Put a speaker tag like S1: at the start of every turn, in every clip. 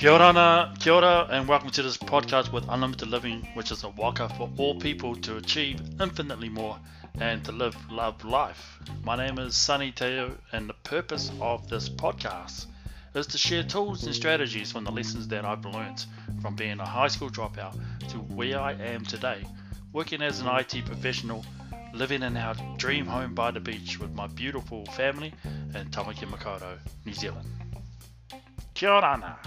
S1: Kia ora, kia ora, and welcome to this podcast with Unlimited Living, which is a waka for all people to achieve infinitely more and to live love life. My name is Sunny Teo, and the purpose of this podcast is to share tools and strategies from the lessons that I've learned from being a high school dropout to where I am today, working as an IT professional, living in our dream home by the beach with my beautiful family in Tamaki Makaurau, New Zealand. Kia ora.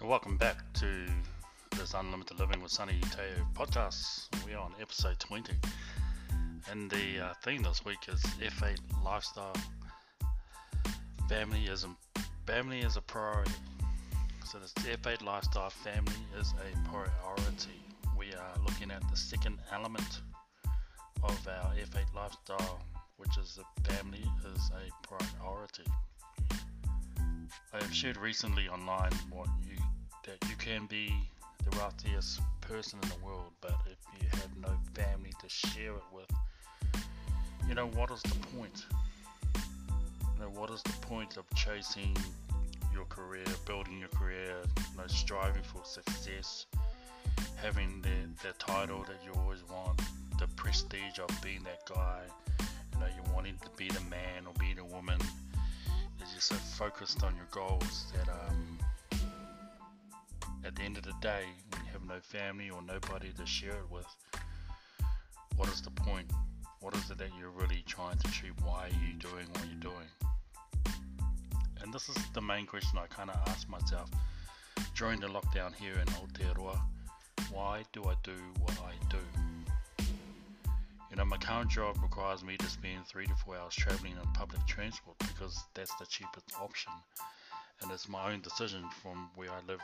S1: Welcome back to this Unlimited Living with Sunny Teo podcast. We are on episode 20. And the uh, theme this week is F8 lifestyle. Family is a, family is a priority. So this F8 lifestyle family is a priority. We are looking at the second element of our F8 lifestyle, which is the family is a priority. I have shared recently online what you that you can be the wealthiest person in the world, but if you have no family to share it with, you know, what is the point? You know, what is the point of chasing your career, building your career, you know, striving for success, having the, the title that you always want, the prestige of being that guy, you know, you wanting to be the man or be the woman, you're so focused on your goals that, um, at the end of the day, when you have no family or nobody to share it with, what is the point? What is it that you're really trying to achieve? Why are you doing what you're doing? And this is the main question I kind of asked myself during the lockdown here in Aotearoa. Why do I do what I do? You know, my current job requires me to spend three to four hours traveling on public transport because that's the cheapest option. And it's my own decision from where I live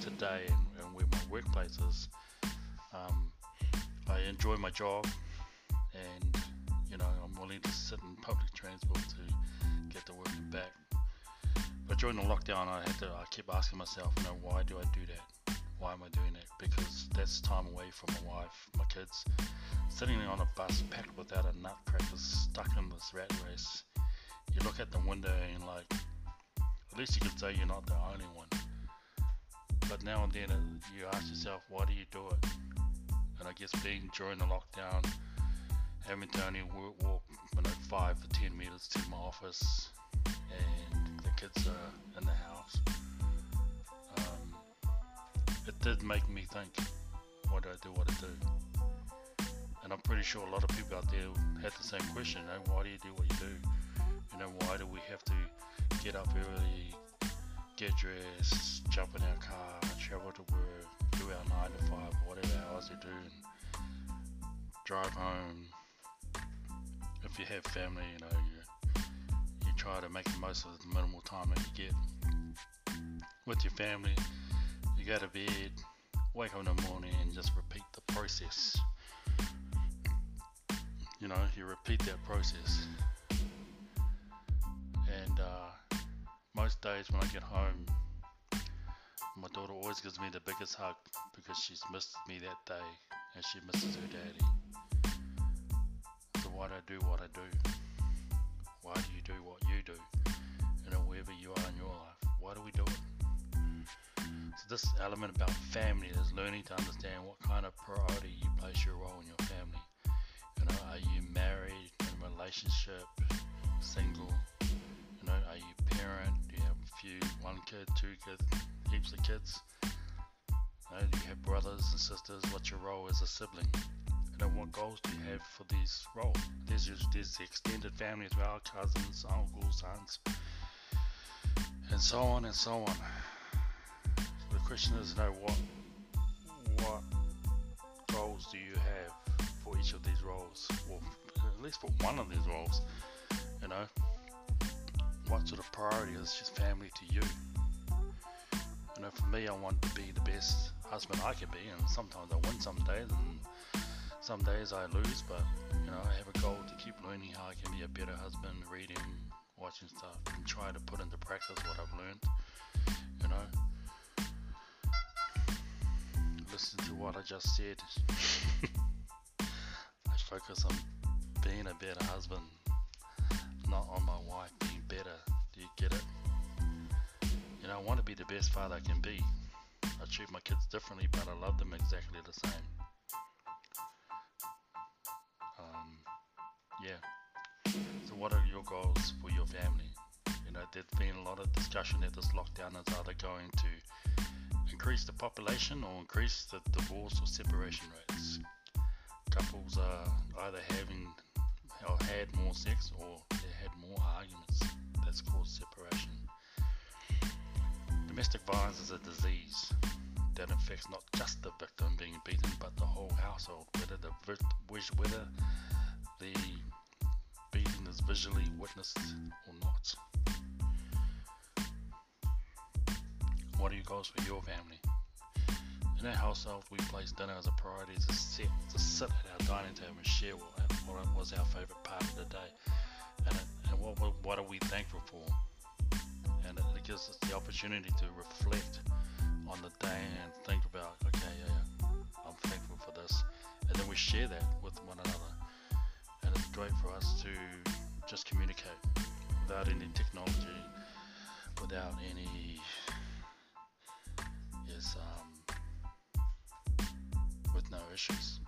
S1: today and, and where my workplace is. Um, I enjoy my job, and you know I'm willing to sit in public transport to get to work and back. But during the lockdown, I had to. I kept asking myself, you know, why do I do that? Why am I doing that? Because that's time away from my wife, my kids. Sitting on a bus packed without a nutcracker, stuck in this rat race. You look at the window and like, at least you can say you're not the only one but now and then uh, you ask yourself, why do you do it? And I guess being during the lockdown, having to only walk, walk you know, five to ten meters to my office, and the kids are in the house, um, it did make me think, why do I do what I do? And I'm pretty sure a lot of people out there had the same question, you know, why do you do what you do? You know, why do we have to get up early, get dressed, jump in our car, travel to work, do our 9 to 5, whatever hours you do, drive home. If you have family, you know, you, you try to make the most of the minimal time that you get with your family. You go to bed, wake up in the morning, and just repeat the process. You know, you repeat that process. And, uh, most days when I get home, my daughter always gives me the biggest hug because she's missed me that day and she misses her daddy. Why do I do what I do? Why do you do what you do? You know, wherever you are in your life, why do we do it? So this element about family is learning to understand what kind of priority you place your role in your family. You know, are you married, in a relationship, single? You know, are you parent? Do you have a few, one kid, two kids, heaps of kids? You, know, do you have brothers and sisters? What's your role as a sibling? Know, what goals do you have for this role? There's, there's the extended family as well, cousins, uncles, aunts, and so on and so on. The question is, you know, what, what goals do you have for each of these roles? Or at least for one of these roles, you know? what sort of priority is just family to you. You know, for me, I want to be the best husband I can be, and sometimes I win some days, and some days I lose. But you know, I have a goal to keep learning how I can be a better husband, reading watching stuff and try to put into practice what I've learned. You know, listen to what I just said. I focus on being a better husband, not on my wife being better. Do you get it? You know, I want to be the best father I can be. I treat my kids differently, but I love them exactly the same. What are your goals for your family? You know, there's been a lot of discussion that this lockdown is either going to increase the population or increase the divorce or separation rates. Couples are either having or had more sex or they had more arguments. That's caused separation. Domestic violence is a disease that affects not just the victim being beaten, but the whole household, whether the whether the is visually witnessed or not. What are your goals for your family? In our household, we place dinner as a priority to sit, to sit at our dining table and share what, what was our favourite part of the day and, and what, what are we thankful for. And it, it gives us the opportunity to reflect on the day and think about, okay, yeah, yeah, I'm thankful for this. And then we share that with one another. And it's great for us to just communicate without any technology, without any is um, with no issues.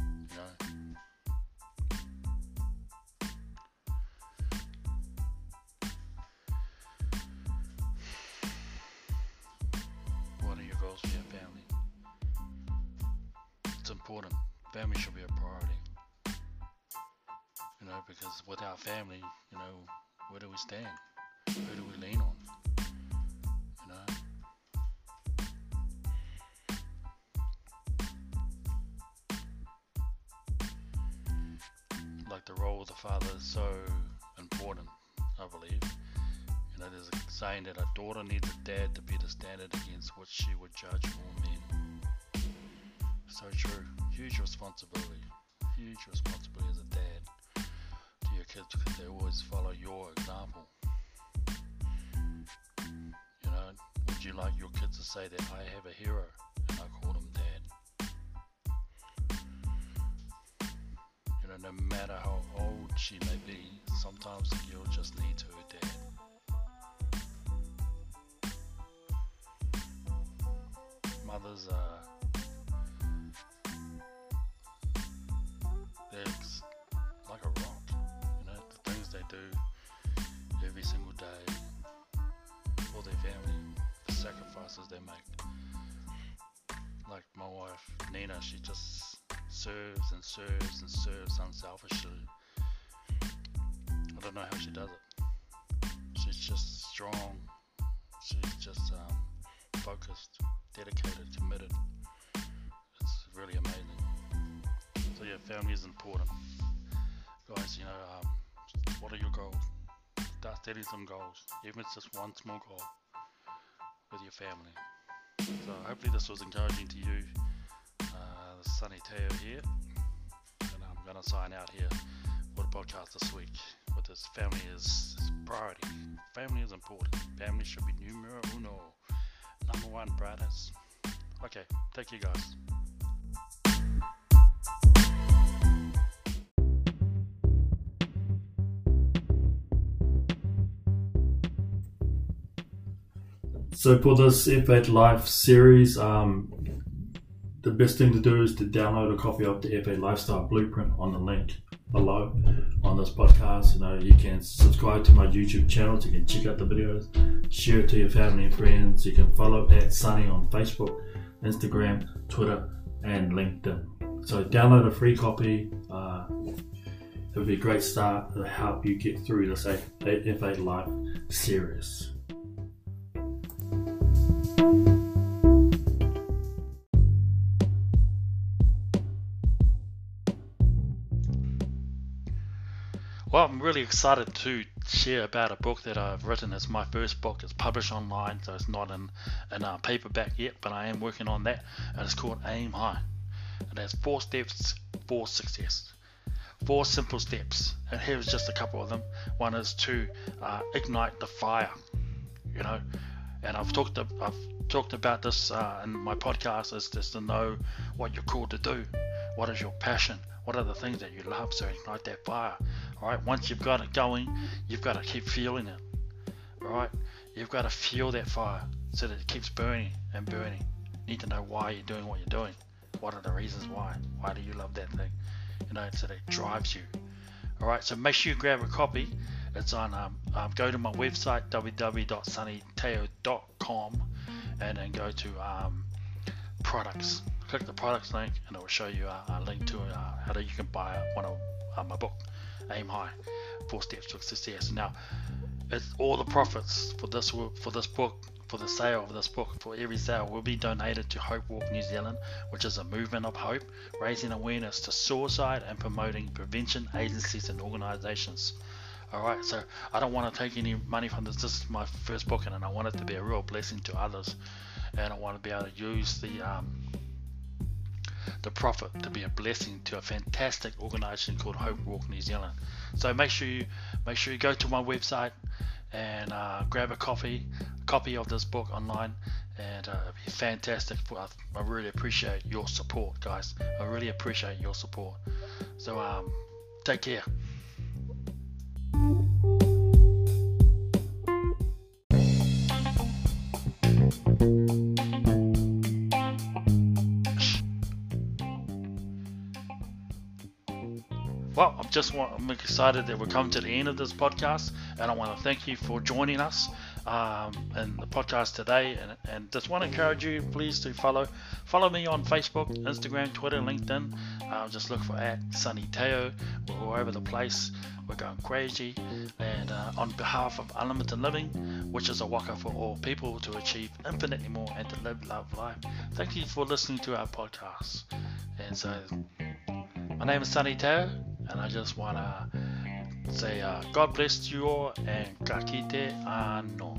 S1: You know. What are your goals for your family? It's important. Family should be a because without family, you know, where do we stand? Who do we lean on? You know? like the role of the father is so important, I believe. You know, there's a saying that a daughter needs a dad to be the standard against which she would judge all men. So true. Huge responsibility. Huge responsibility as a dad kids because they always follow your example. You know, would you like your kids to say that I have a hero and I call him dad? You know, no matter how old she may be, sometimes girl just needs her dad. Wife Nina, she just serves and serves and serves unselfishly. I don't know how she does it. She's just strong. She's just um, focused, dedicated, committed. It's really amazing. So yeah, family is important, guys. You know, um, what are your goals? Start setting some goals, even if it's just one small goal with your family. So hopefully this was encouraging to you. Sunny Teo here, and I'm going to sign out here for the podcast this week. With this, family is, priority. Family is important. Family should be numero uno, number one, brothers. Okay, thank you guys.
S2: So for this F8 Life series, um, the best thing to do is to download a copy of the F8 Lifestyle Blueprint on the link below on this podcast. You know, you can subscribe to my YouTube channel so you can check out the videos, share it to your family and friends. You can follow at Sunny on Facebook, Instagram, Twitter, and LinkedIn. So download a free copy. Uh, it would be a great start to help you get through this F8 Life series.
S1: Well, I'm really excited to share about a book that I've written. It's my first book. It's published online, so it's not in, in uh, paperback yet, but I am working on that. And it's called Aim High. It has four steps for success. four simple steps, and here's just a couple of them. One is to uh, ignite the fire, you know, and I've talked I've talked about this uh, in my podcast. Is just to know what you're called to do, what is your passion, what are the things that you love, so ignite that fire. Right, once you've got it going, you've got to keep fueling it. Right, you've got to fuel that fire so that it keeps burning and burning. You need to know why you're doing what you're doing. What are the reasons why? Why do you love that thing? You know, so that it drives you. All right, so make sure you grab a copy. It's on. Um, um, go to my website www.sunnyteo.com and then go to um, products. Click the products link, and it will show you a, a link to uh, how you can buy one of uh, my book, Aim High: Four Steps to Success. Now, it's all the profits for this for this book for the sale of this book for every sale will be donated to Hope Walk New Zealand, which is a movement of hope, raising awareness to suicide and promoting prevention agencies and organizations. Alright, so I don't want to take any money from this. This is my first book, and I want it to be a real blessing to others. And I want to be able to use the um, the profit to be a blessing to a fantastic organization called Hope Walk New Zealand. So make sure you make sure you go to my website and uh, grab a copy copy of this book online. And uh, it'd be fantastic. For, I really appreciate your support guys. I really appreciate your support. So um, take care Well, I'm just want, I'm excited that we're coming to the end of this podcast, and I want to thank you for joining us um, in the podcast today. And, and just want to encourage you, please, to follow follow me on Facebook, Instagram, Twitter, LinkedIn. Uh, just look for at Sunny Teo. We're all over the place. We're going crazy. And uh, on behalf of Unlimited Living, which is a waka for all people to achieve infinitely more and to live love life. Thank you for listening to our podcast. And so, my name is Sunny Teo and I just want to say uh, God bless you all and ka kite ano.